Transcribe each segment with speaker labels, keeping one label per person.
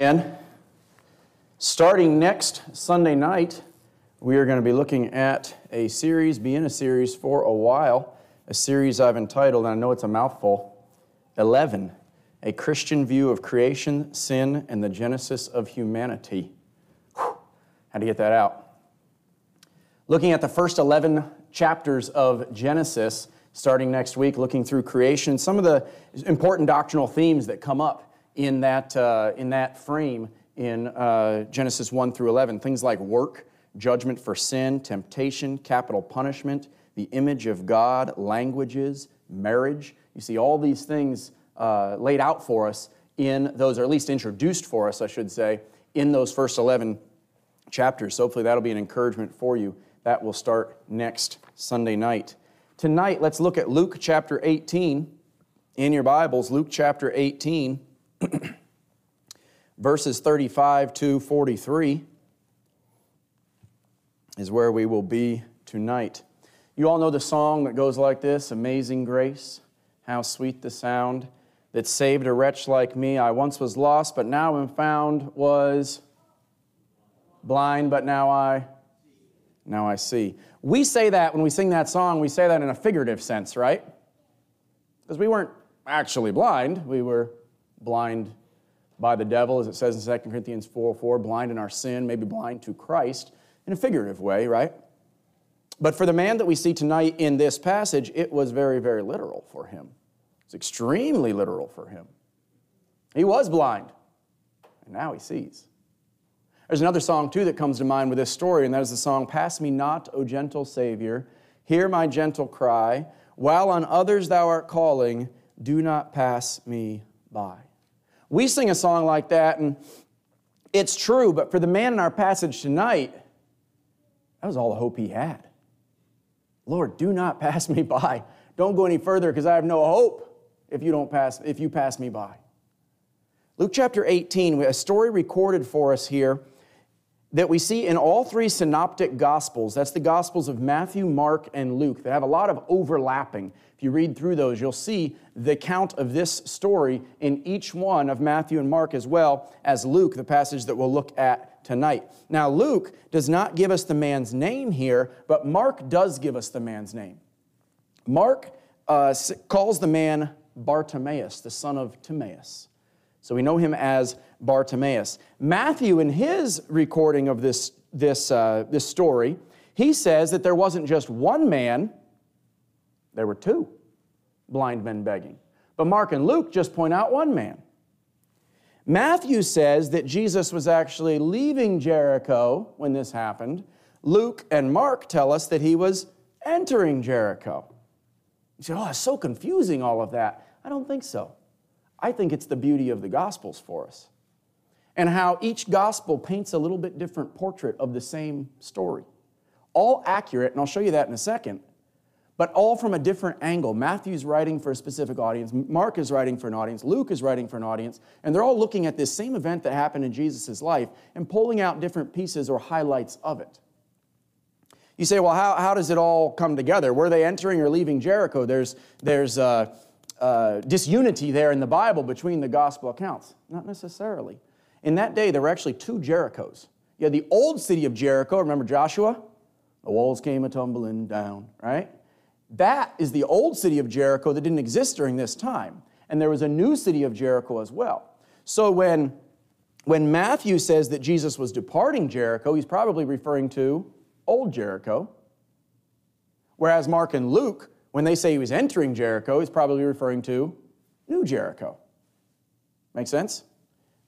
Speaker 1: And starting next Sunday night, we are going to be looking at a series, be in a series for a while, a series I've entitled, and I know it's a mouthful 11 A Christian View of Creation, Sin, and the Genesis of Humanity. Whew. How to get that out? Looking at the first 11 chapters of Genesis, starting next week, looking through creation, some of the important doctrinal themes that come up in that, uh, in that frame in uh, Genesis 1 through 11. Things like work, judgment for sin, temptation, capital punishment, the image of God, languages, marriage. You see all these things uh, laid out for us in those, or at least introduced for us, I should say, in those first 11 chapters. So hopefully that'll be an encouragement for you that will start next Sunday night. Tonight, let's look at Luke chapter 18 in your Bibles, Luke chapter 18, verses 35 to 43 is where we will be tonight. You all know the song that goes like this Amazing Grace, how sweet the sound that saved a wretch like me. I once was lost, but now am found, was blind, but now I now I see. We say that when we sing that song, we say that in a figurative sense, right? Because we weren't actually blind. We were blind by the devil, as it says in 2 Corinthians 4 4, blind in our sin, maybe blind to Christ in a figurative way, right? But for the man that we see tonight in this passage, it was very, very literal for him. It's extremely literal for him. He was blind, and now he sees. There's another song, too, that comes to mind with this story, and that is the song, Pass Me Not, O Gentle Savior, Hear My Gentle Cry, While on others Thou art calling, Do not pass me by. We sing a song like that, and it's true, but for the man in our passage tonight, that was all the hope he had. Lord, do not pass me by. Don't go any further because I have no hope if you don't pass if you pass me by. Luke chapter 18, a story recorded for us here that we see in all three synoptic gospels. That's the gospels of Matthew, Mark, and Luke. They have a lot of overlapping. If you read through those, you'll see the count of this story in each one of Matthew and Mark as well as Luke, the passage that we'll look at tonight. Now, Luke does not give us the man's name here, but Mark does give us the man's name. Mark uh, calls the man Bartimaeus, the son of Timaeus. So we know him as Bartimaeus. Matthew, in his recording of this, this, uh, this story, he says that there wasn't just one man, there were two blind men begging. But Mark and Luke just point out one man. Matthew says that Jesus was actually leaving Jericho when this happened. Luke and Mark tell us that he was entering Jericho. You say, oh, it's so confusing, all of that. I don't think so. I think it's the beauty of the Gospels for us and how each gospel paints a little bit different portrait of the same story. All accurate, and I'll show you that in a second, but all from a different angle. Matthew's writing for a specific audience, Mark is writing for an audience, Luke is writing for an audience, and they're all looking at this same event that happened in Jesus' life and pulling out different pieces or highlights of it. You say, well, how, how does it all come together? Were they entering or leaving Jericho? There's, there's uh, uh, disunity there in the Bible between the gospel accounts. Not necessarily. In that day, there were actually two Jerichos. You had the old city of Jericho, remember Joshua? The walls came a tumbling down, right? That is the old city of Jericho that didn't exist during this time. And there was a new city of Jericho as well. So when, when Matthew says that Jesus was departing Jericho, he's probably referring to old Jericho. Whereas Mark and Luke, when they say he was entering Jericho, he's probably referring to new Jericho. Make sense?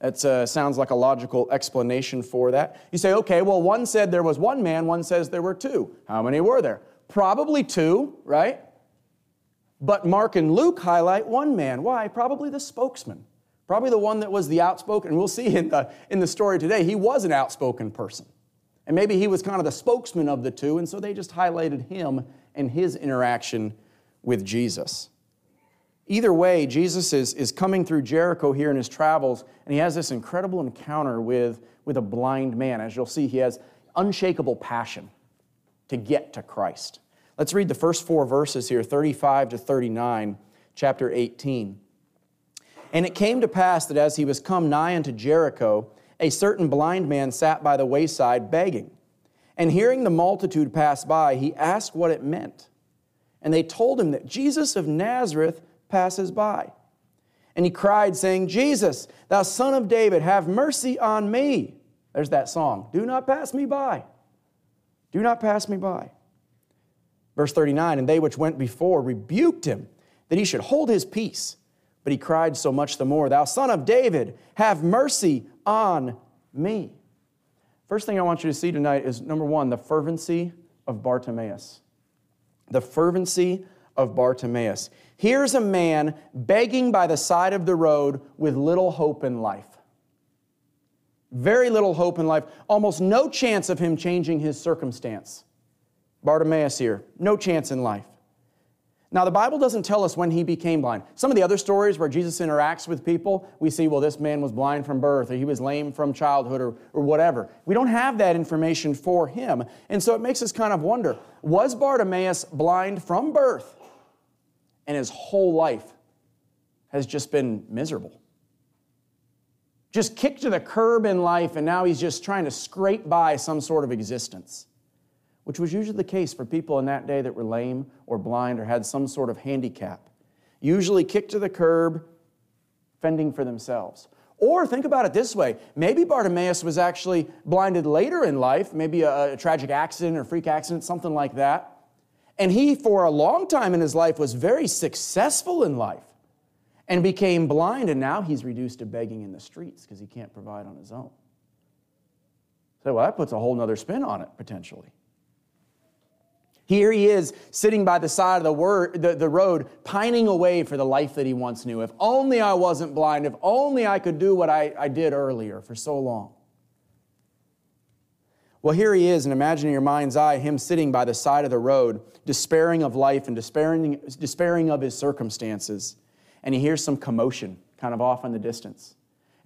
Speaker 1: That uh, sounds like a logical explanation for that. You say, okay, well, one said there was one man, one says there were two. How many were there? Probably two, right? But Mark and Luke highlight one man. Why? Probably the spokesman. Probably the one that was the outspoken. And we'll see in the, in the story today, he was an outspoken person. And maybe he was kind of the spokesman of the two, and so they just highlighted him and his interaction with Jesus. Either way, Jesus is, is coming through Jericho here in his travels, and he has this incredible encounter with, with a blind man. As you'll see, he has unshakable passion to get to Christ. Let's read the first four verses here 35 to 39, chapter 18. And it came to pass that as he was come nigh unto Jericho, a certain blind man sat by the wayside begging. And hearing the multitude pass by, he asked what it meant. And they told him that Jesus of Nazareth passes by. And he cried, saying, Jesus, thou son of David, have mercy on me. There's that song. Do not pass me by. Do not pass me by. Verse 39 And they which went before rebuked him that he should hold his peace. But he cried so much the more, Thou son of David, have mercy on me. First thing I want you to see tonight is number one, the fervency of Bartimaeus. The fervency of Bartimaeus. Here's a man begging by the side of the road with little hope in life. Very little hope in life, almost no chance of him changing his circumstance. Bartimaeus here, no chance in life. Now, the Bible doesn't tell us when he became blind. Some of the other stories where Jesus interacts with people, we see, well, this man was blind from birth, or he was lame from childhood, or, or whatever. We don't have that information for him. And so it makes us kind of wonder was Bartimaeus blind from birth, and his whole life has just been miserable? Just kicked to the curb in life, and now he's just trying to scrape by some sort of existence which was usually the case for people in that day that were lame or blind or had some sort of handicap. Usually kicked to the curb, fending for themselves. Or think about it this way maybe Bartimaeus was actually blinded later in life, maybe a, a, tragic accident or freak accident, something like that. And he, for a long time in his life, was very successful in life and became blind, and now he's reduced to begging in the streets because he can't provide on his own. So, well, that puts a whole nother spin on it, potentially. Here he is sitting by the side of the, word, the, the road, pining away for the life that he once knew. If only I wasn't blind, if only I could do what I, I did earlier for so long. Well, here he is, and imagine in your mind's eye him sitting by the side of the road, despairing of life and despairing, despairing of his circumstances. And he hears some commotion kind of off in the distance.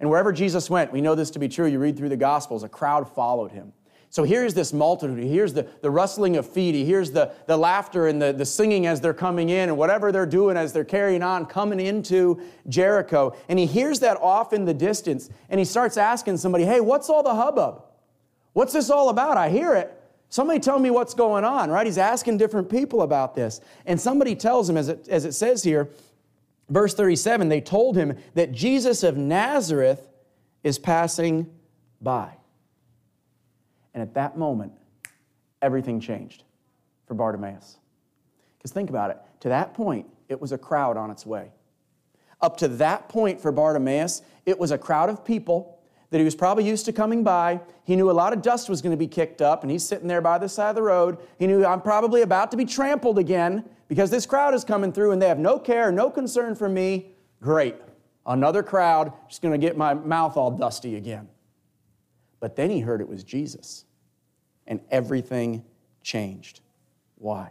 Speaker 1: And wherever Jesus went, we know this to be true. You read through the Gospels, a crowd followed him. So here's this multitude. He hears the, the rustling of feet. He hears the, the laughter and the, the singing as they're coming in and whatever they're doing as they're carrying on, coming into Jericho. And he hears that off in the distance and he starts asking somebody, hey, what's all the hubbub? What's this all about? I hear it. Somebody tell me what's going on, right? He's asking different people about this. And somebody tells him, as it, as it says here, verse 37, they told him that Jesus of Nazareth is passing by. And at that moment, everything changed for Bartimaeus. Because think about it. To that point, it was a crowd on its way. Up to that point for Bartimaeus, it was a crowd of people that he was probably used to coming by. He knew a lot of dust was going to be kicked up, and he's sitting there by the side of the road. He knew I'm probably about to be trampled again because this crowd is coming through and they have no care, no concern for me. Great. Another crowd, just going to get my mouth all dusty again. But then he heard it was Jesus, and everything changed. Why?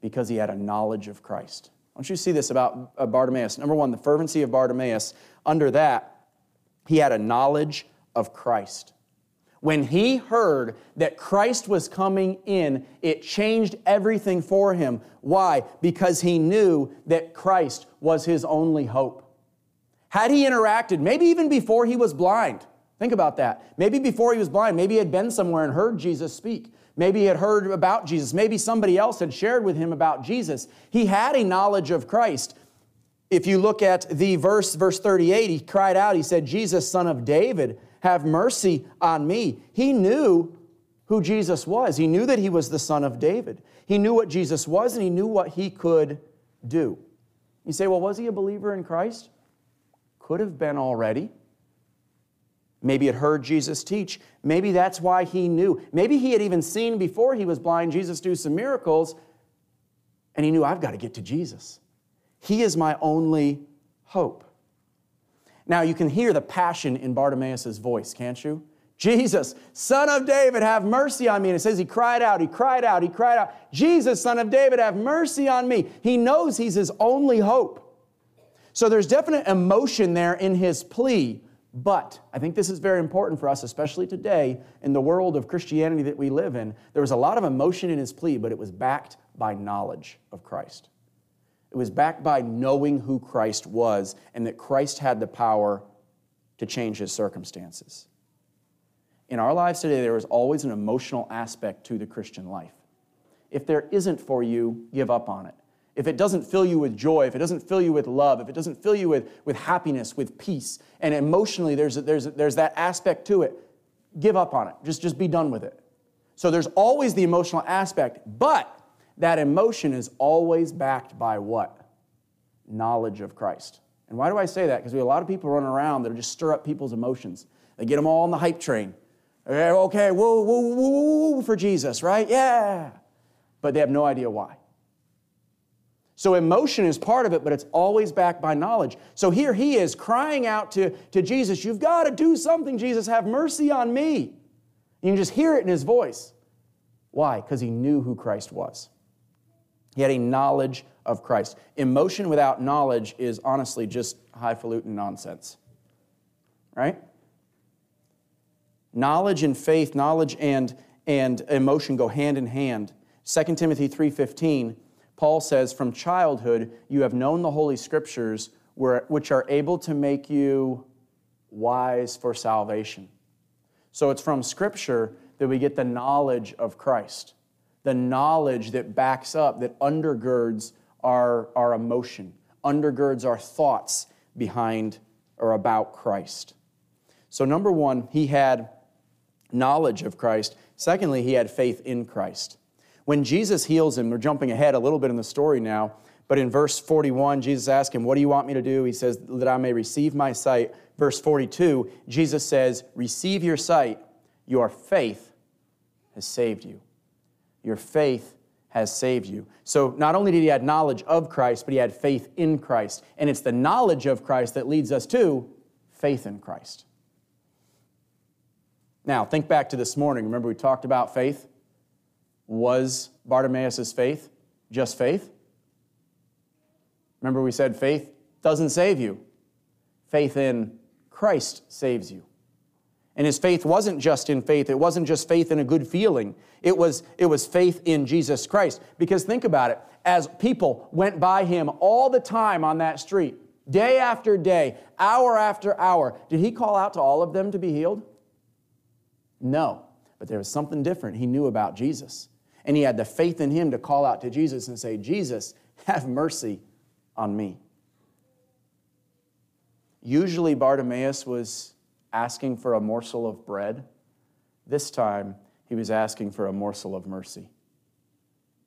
Speaker 1: Because he had a knowledge of Christ. Want you see this about Bartimaeus. Number one, the fervency of Bartimaeus. Under that, he had a knowledge of Christ. When he heard that Christ was coming in, it changed everything for him. Why? Because he knew that Christ was his only hope. Had he interacted, maybe even before he was blind, Think about that. Maybe before he was blind, maybe he had been somewhere and heard Jesus speak. Maybe he had heard about Jesus. Maybe somebody else had shared with him about Jesus. He had a knowledge of Christ. If you look at the verse, verse 38, he cried out, he said, Jesus, son of David, have mercy on me. He knew who Jesus was. He knew that he was the son of David. He knew what Jesus was and he knew what he could do. You say, well, was he a believer in Christ? Could have been already. Maybe had heard Jesus teach. Maybe that's why he knew. Maybe he had even seen before he was blind Jesus do some miracles, and he knew, I've got to get to Jesus. He is my only hope. Now, you can hear the passion in Bartimaeus' voice, can't you? Jesus, son of David, have mercy on me. And it says he cried out, he cried out, he cried out, Jesus, son of David, have mercy on me. He knows he's his only hope. So there's definite emotion there in his plea but I think this is very important for us, especially today in the world of Christianity that we live in. There was a lot of emotion in his plea, but it was backed by knowledge of Christ. It was backed by knowing who Christ was and that Christ had the power to change his circumstances. In our lives today, there is always an emotional aspect to the Christian life. If there isn't for you, give up on it. If it doesn't fill you with joy, if it doesn't fill you with love, if it doesn't fill you with, with happiness, with peace, and emotionally there's, there's, there's that aspect to it, give up on it. Just, just be done with it. So there's always the emotional aspect, but that emotion is always backed by what? Knowledge of Christ. And why do I say that? Because we have a lot of people running around that just stir up people's emotions. They get them all on the hype train. Okay, woo, woo, woo, woo for Jesus, right? Yeah. But they have no idea why. So emotion is part of it, but it's always backed by knowledge. So here he is crying out to, to Jesus, You've got to do something, Jesus. Have mercy on me. You can just hear it in his voice. Why? Because he knew who Christ was. He had a knowledge of Christ. Emotion without knowledge is honestly just highfalutin nonsense. Right? Knowledge and faith, knowledge and, and emotion go hand in hand. 2 Timothy 3:15, Paul says, "From childhood you have known the holy scriptures which are able to make you wise for salvation." So it's from scripture that we get the knowledge of Christ, the knowledge that backs up, that undergirds our, our emotion, undergirds our thoughts behind or about Christ. So, number one, he had knowledge of Christ. Secondly, he had faith in Christ. When Jesus heals him, we're jumping ahead a little bit in the story now, but in verse 41, Jesus asks him, What do you want me to do? He says, That I may receive my sight. Verse 42, Jesus says, Receive your sight. Your faith has saved you. Your faith has saved you. So not only did he have knowledge of Christ, but he had faith in Christ. And it's the knowledge of Christ that leads us to faith in Christ. Now, think back to this morning. Remember, we talked about faith? Was Bartimaeus' faith just faith? Remember, we said faith doesn't save you, faith in Christ saves you. And his faith wasn't just in faith, it wasn't just faith in a good feeling. It was, it was faith in Jesus Christ. Because think about it as people went by him all the time on that street, day after day, hour after hour, did he call out to all of them to be healed? No. But there was something different he knew about Jesus. And he had the faith in him to call out to Jesus and say, Jesus, have mercy on me. Usually, Bartimaeus was asking for a morsel of bread. This time, he was asking for a morsel of mercy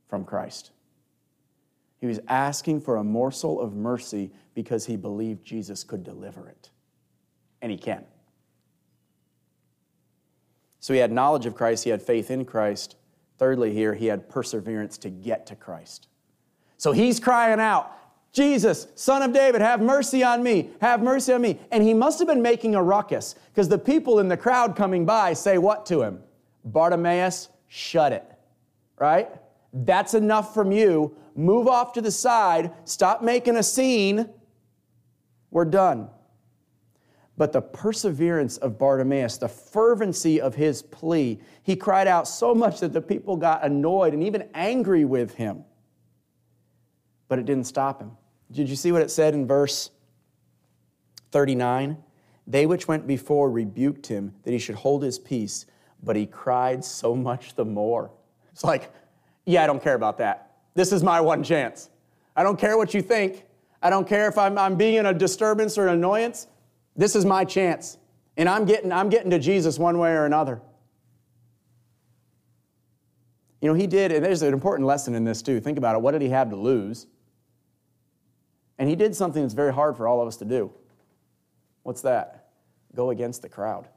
Speaker 1: from Christ. He was asking for a morsel of mercy because he believed Jesus could deliver it. And he can. So he had knowledge of Christ, he had faith in Christ. Thirdly, here, he had perseverance to get to Christ. So he's crying out, Jesus, son of David, have mercy on me, have mercy on me. And he must have been making a ruckus because the people in the crowd coming by say what to him? Bartimaeus, shut it, right? That's enough from you. Move off to the side, stop making a scene. We're done. But the perseverance of Bartimaeus, the fervency of his plea, he cried out so much that the people got annoyed and even angry with him. But it didn't stop him. Did you see what it said in verse 39? They which went before rebuked him that he should hold his peace, but he cried so much the more. It's like, yeah, I don't care about that. This is my one chance. I don't care what you think. I don't care if I'm, I'm being in a disturbance or an annoyance. This is my chance. And I'm getting, I'm getting to Jesus one way or another. You know, he did, and there's an important lesson in this too. Think about it. What did he have to lose? And he did something that's very hard for all of us to do. What's that? Go against the crowd.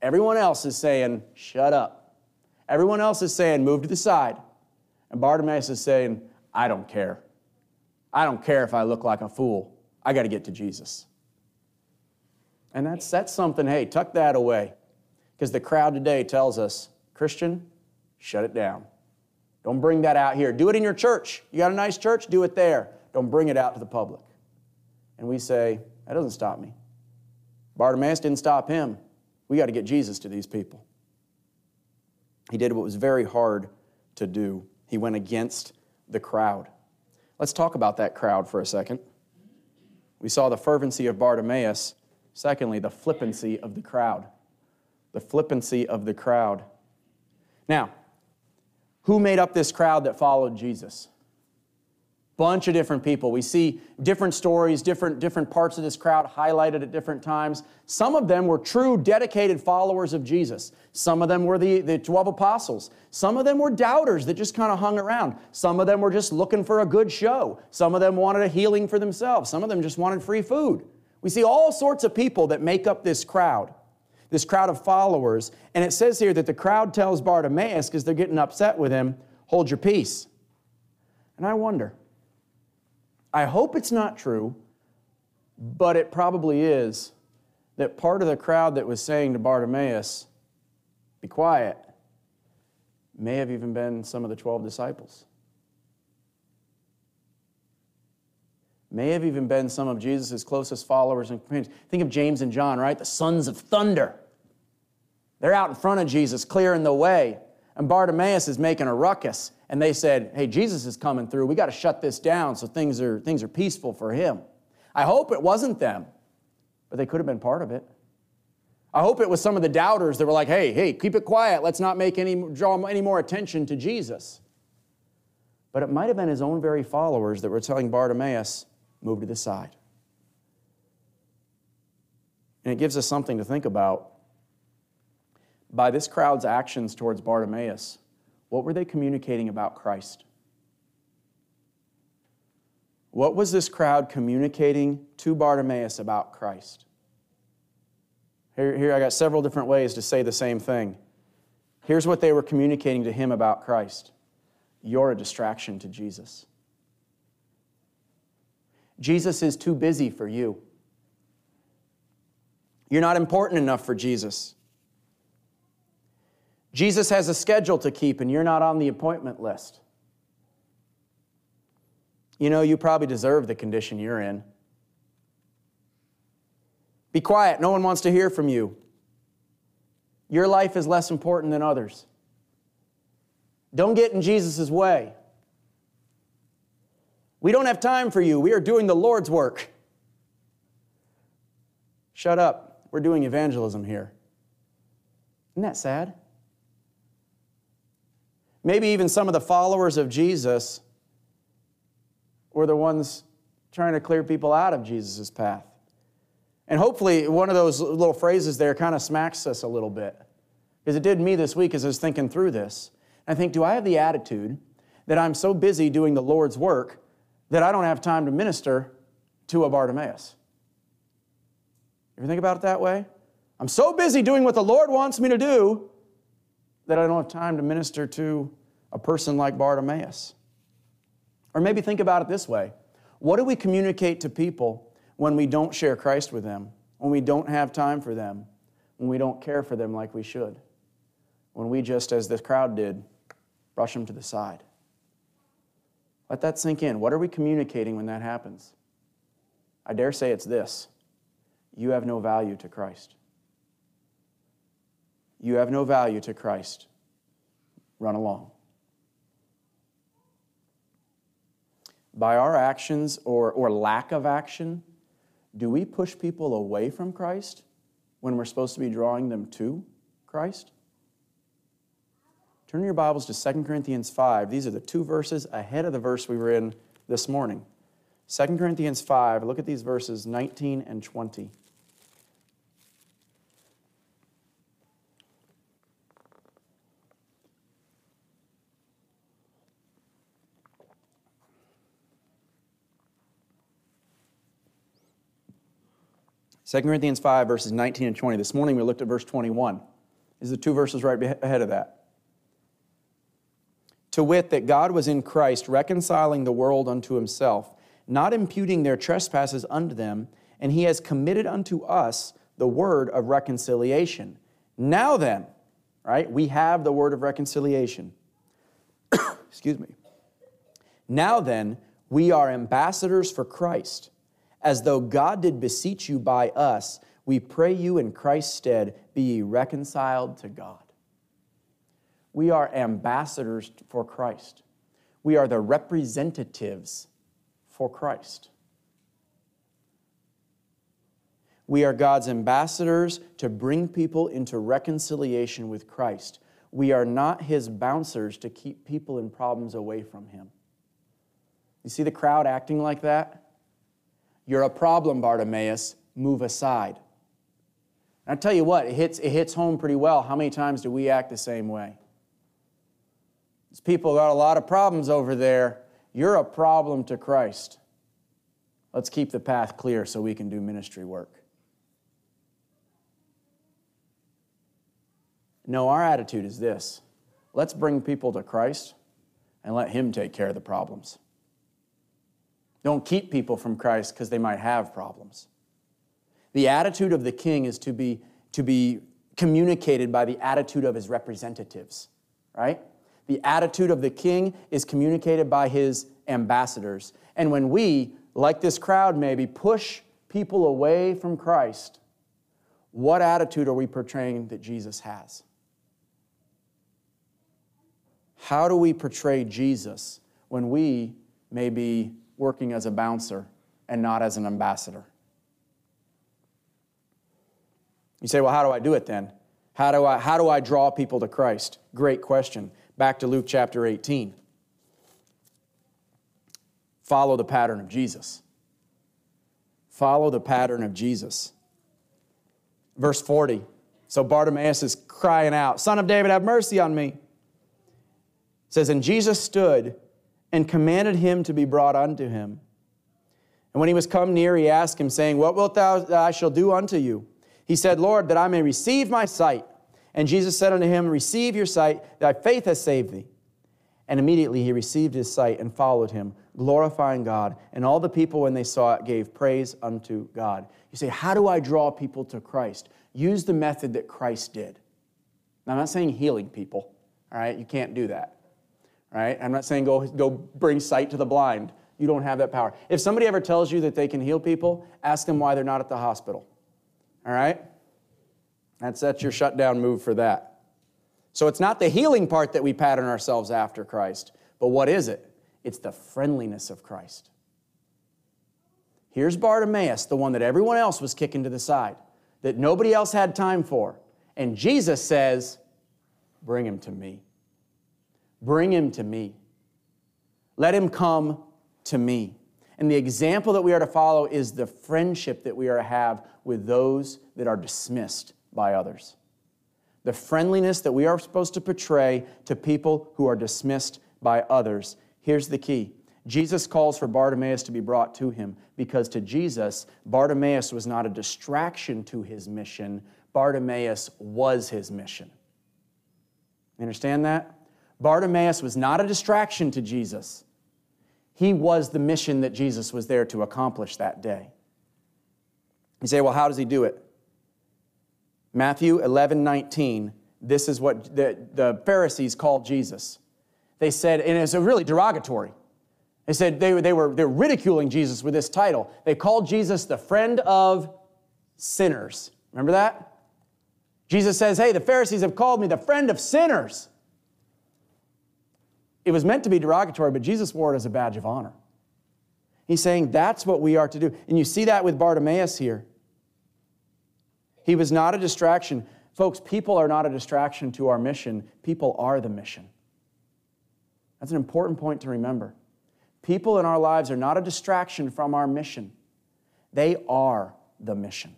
Speaker 1: Everyone else is saying, shut up. Everyone else is saying, move to the side. And Bartimaeus is saying, I don't care. I don't care if I look like a fool. I got to get to Jesus. And that's, that's something, hey, tuck that away. Because the crowd today tells us, Christian, shut it down. Don't bring that out here. Do it in your church. You got a nice church? Do it there. Don't bring it out to the public. And we say, that doesn't stop me. Bartimaeus didn't stop him. We got to get Jesus to these people. He did what was very hard to do. He went against the crowd. Let's talk about that crowd for a second. We saw the fervency of Bartimaeus. Secondly, the flippancy of the crowd. The flippancy of the crowd. Now, who made up this crowd that followed Jesus? Bunch of different people. We see different stories, different, different parts of this crowd highlighted at different times. Some of them were true, dedicated followers of Jesus. Some of them were the, the 12 apostles. Some of them were doubters that just kind of hung around. Some of them were just looking for a good show. Some of them wanted a healing for themselves. Some of them just wanted free food. We see all sorts of people that make up this crowd, this crowd of followers. And it says here that the crowd tells Bartimaeus, because they're getting upset with him, hold your peace. And I wonder, I hope it's not true, but it probably is, that part of the crowd that was saying to Bartimaeus, Be quiet, may have even been some of the 12 disciples. May have even been some of Jesus' closest followers and companions. Think of James and John, right? The sons of thunder. They're out in front of Jesus, clearing the way. And Bartimaeus is making a ruckus and they said, Hey, Jesus is coming through. We got to shut this down so things are, things are peaceful for him. I hope it wasn't them, but they could have been part of it. I hope it was some of the doubters that were like, Hey, hey, keep it quiet. Let's not make any, draw any more attention to Jesus. But it might have been his own very followers that were telling Bartimaeus, Move to the side. And it gives us something to think about. By this crowd's actions towards Bartimaeus, what were they communicating about Christ? What was this crowd communicating to Bartimaeus about Christ? Here, here I got several different ways to say the same thing. Here's what they were communicating to him about Christ You're a distraction to Jesus. Jesus is too busy for you. You're not important enough for Jesus. Jesus has a schedule to keep, and you're not on the appointment list. You know, you probably deserve the condition you're in. Be quiet. No one wants to hear from you. Your life is less important than others. Don't get in Jesus' way. We don't have time for you. We are doing the Lord's work. Shut up. We're doing evangelism here. Isn't that sad? Maybe even some of the followers of Jesus were the ones trying to clear people out of Jesus' path. And hopefully, one of those little phrases there kind of smacks us a little bit. Because it did me this week as I was thinking through this. I think, do I have the attitude that I'm so busy doing the Lord's work that I don't have time to minister to a Bartimaeus? Ever think about it that way? I'm so busy doing what the Lord wants me to do that I don't have time to minister to a person like Bartimaeus? Or maybe think about it this way What do we communicate to people when we don't share Christ with them, when we don't have time for them, when we don't care for them like we should, when we just, as the crowd did, brush them to the side? Let that sink in. What are we communicating when that happens? I dare say it's this you have no value to Christ. You have no value to Christ. Run along. By our actions or, or lack of action, do we push people away from Christ when we're supposed to be drawing them to Christ? Turn your Bibles to 2 Corinthians 5. These are the two verses ahead of the verse we were in this morning. 2 Corinthians 5, look at these verses 19 and 20. 2 Corinthians 5, verses 19 and 20. This morning we looked at verse 21. These are the two verses right ahead of that. To wit, that God was in Christ reconciling the world unto himself, not imputing their trespasses unto them, and he has committed unto us the word of reconciliation. Now then, right, we have the word of reconciliation. Excuse me. Now then, we are ambassadors for Christ as though God did beseech you by us, we pray you in Christ's stead, be ye reconciled to God. We are ambassadors for Christ. We are the representatives for Christ. We are God's ambassadors to bring people into reconciliation with Christ. We are not his bouncers to keep people in problems away from him. You see the crowd acting like that? You're a problem, Bartimaeus. Move aside. And I tell you what, it hits, it hits home pretty well. How many times do we act the same way? These people got a lot of problems over there. You're a problem to Christ. Let's keep the path clear so we can do ministry work. No, our attitude is this let's bring people to Christ and let Him take care of the problems. Don't keep people from Christ because they might have problems. The attitude of the king is to be, to be communicated by the attitude of his representatives, right? The attitude of the king is communicated by his ambassadors. And when we, like this crowd maybe, push people away from Christ, what attitude are we portraying that Jesus has? How do we portray Jesus when we may be working as a bouncer and not as an ambassador? You say, well, how do I do it then? How do I, how do I draw people to Christ? Great question. Back to Luke chapter 18. Follow the pattern of Jesus. Follow the pattern of Jesus. Verse 40. So Bartimaeus is crying out, Son of David, have mercy on me. It says, And Jesus stood and commanded him to be brought unto him. And when he was come near, he asked him, saying, What wilt thou that I shall do unto you? He said, Lord, that I may receive my sight. And Jesus said unto him, Receive your sight, thy faith has saved thee. And immediately he received his sight and followed him, glorifying God. And all the people, when they saw it, gave praise unto God. You say, How do I draw people to Christ? Use the method that Christ did. Now, I'm not saying healing people, all right? You can't do that, right? I'm not saying go, go bring sight to the blind. You don't have that power. If somebody ever tells you that they can heal people, ask them why they're not at the hospital. All right? That's, that's your shutdown move for that. So it's not the healing part that we pattern ourselves after Christ, but what is it? It's the friendliness of Christ. Here's Bartimaeus, the one that everyone else was kicking to the side, that nobody else had time for. And Jesus says, Bring him to me. Bring him to me. Let him come to me. And the example that we are to follow is the friendship that we are to have with those that are dismissed by others. The friendliness that we are supposed to portray to people who are dismissed by others. Here's the key Jesus calls for Bartimaeus to be brought to him because to Jesus, Bartimaeus was not a distraction to his mission, Bartimaeus was his mission. You understand that? Bartimaeus was not a distraction to Jesus. He was the mission that Jesus was there to accomplish that day. You say, well, how does he do it? Matthew 11, 19, this is what the, the Pharisees called Jesus. They said, and it's really derogatory. They said they, they, were, they were ridiculing Jesus with this title. They called Jesus the friend of sinners. Remember that? Jesus says, Hey, the Pharisees have called me the friend of sinners. It was meant to be derogatory, but Jesus wore it as a badge of honor. He's saying that's what we are to do. And you see that with Bartimaeus here. He was not a distraction. Folks, people are not a distraction to our mission, people are the mission. That's an important point to remember. People in our lives are not a distraction from our mission, they are the mission.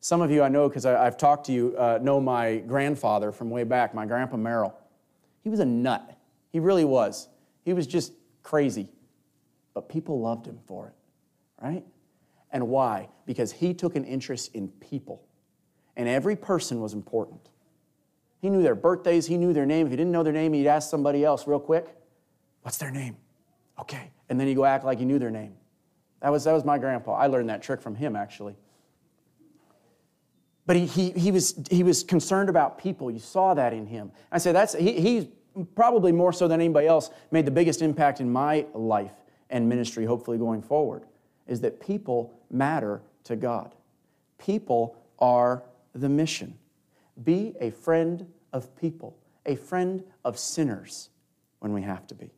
Speaker 1: Some of you I know because I've talked to you uh, know my grandfather from way back, my grandpa Merrill. He was a nut. He really was. He was just crazy. But people loved him for it, right? And why? Because he took an interest in people. And every person was important. He knew their birthdays, he knew their name. If he didn't know their name, he'd ask somebody else real quick, What's their name? Okay. And then he'd go act like he knew their name. That was, that was my grandpa. I learned that trick from him, actually. But he, he, he, was, he was concerned about people. You saw that in him. I said, that's, he, he's probably more so than anybody else, made the biggest impact in my life and ministry, hopefully going forward, is that people matter to God. People are the mission. Be a friend of people, a friend of sinners when we have to be.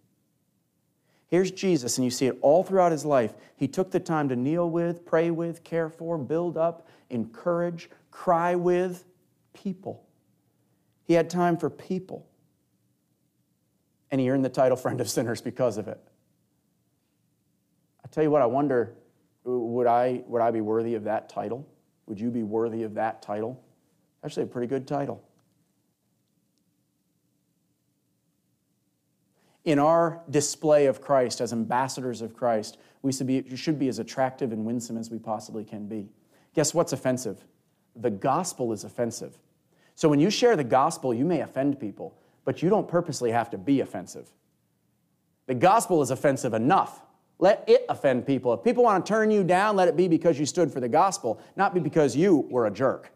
Speaker 1: Here's Jesus, and you see it all throughout his life. He took the time to kneel with, pray with, care for, build up, encourage, cry with people. He had time for people. And he earned the title Friend of Sinners because of it. I tell you what, I wonder would I, would I be worthy of that title? Would you be worthy of that title? Actually, a pretty good title. in our display of Christ as ambassadors of Christ, we should be, should be as attractive and winsome as we possibly can be. Guess what's offensive? The gospel is offensive. So when you share the gospel, you may offend people, but you don't purposely have to be offensive. The gospel is offensive enough. Let it offend people. If people want to turn you down, let it be because you stood for the gospel, not because you were a jerk.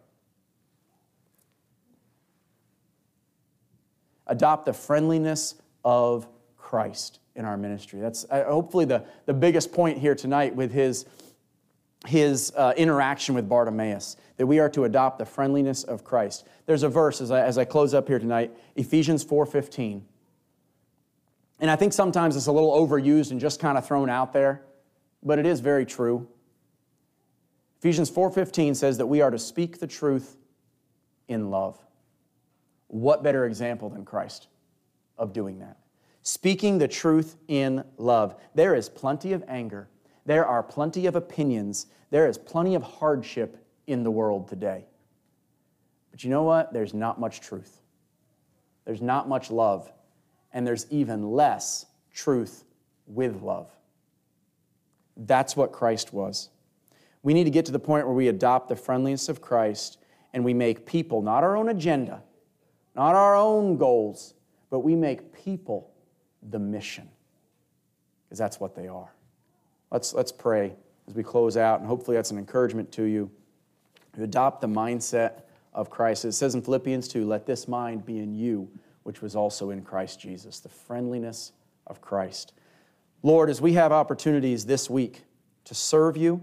Speaker 1: Adopt the friendliness of Christ in our ministry. That's uh, hopefully the, the biggest point here tonight with his, his uh, interaction with Bartimaeus, that we are to adopt the friendliness of Christ. There's a verse as I, as I close up here tonight, Ephesians 4.15. And I think sometimes it's a little overused and just kind of thrown out there, but it is very true. Ephesians 4:15 says that we are to speak the truth in love. What better example than Christ of doing that? speaking the truth in love. There is plenty of anger, there are plenty of opinions, there is plenty of hardship in the world today. But you know what? There's not much truth. There's not much love, and there's even less truth with love. That's what Christ was. We need to get to the point where we adopt the friendliness of Christ and we make people, not our own agenda, not our own goals, but we make people the mission, because that's what they are. Let's, let's pray as we close out, and hopefully that's an encouragement to you. to adopt the mindset of Christ. It says in Philippians 2 let this mind be in you, which was also in Christ Jesus, the friendliness of Christ. Lord, as we have opportunities this week to serve you,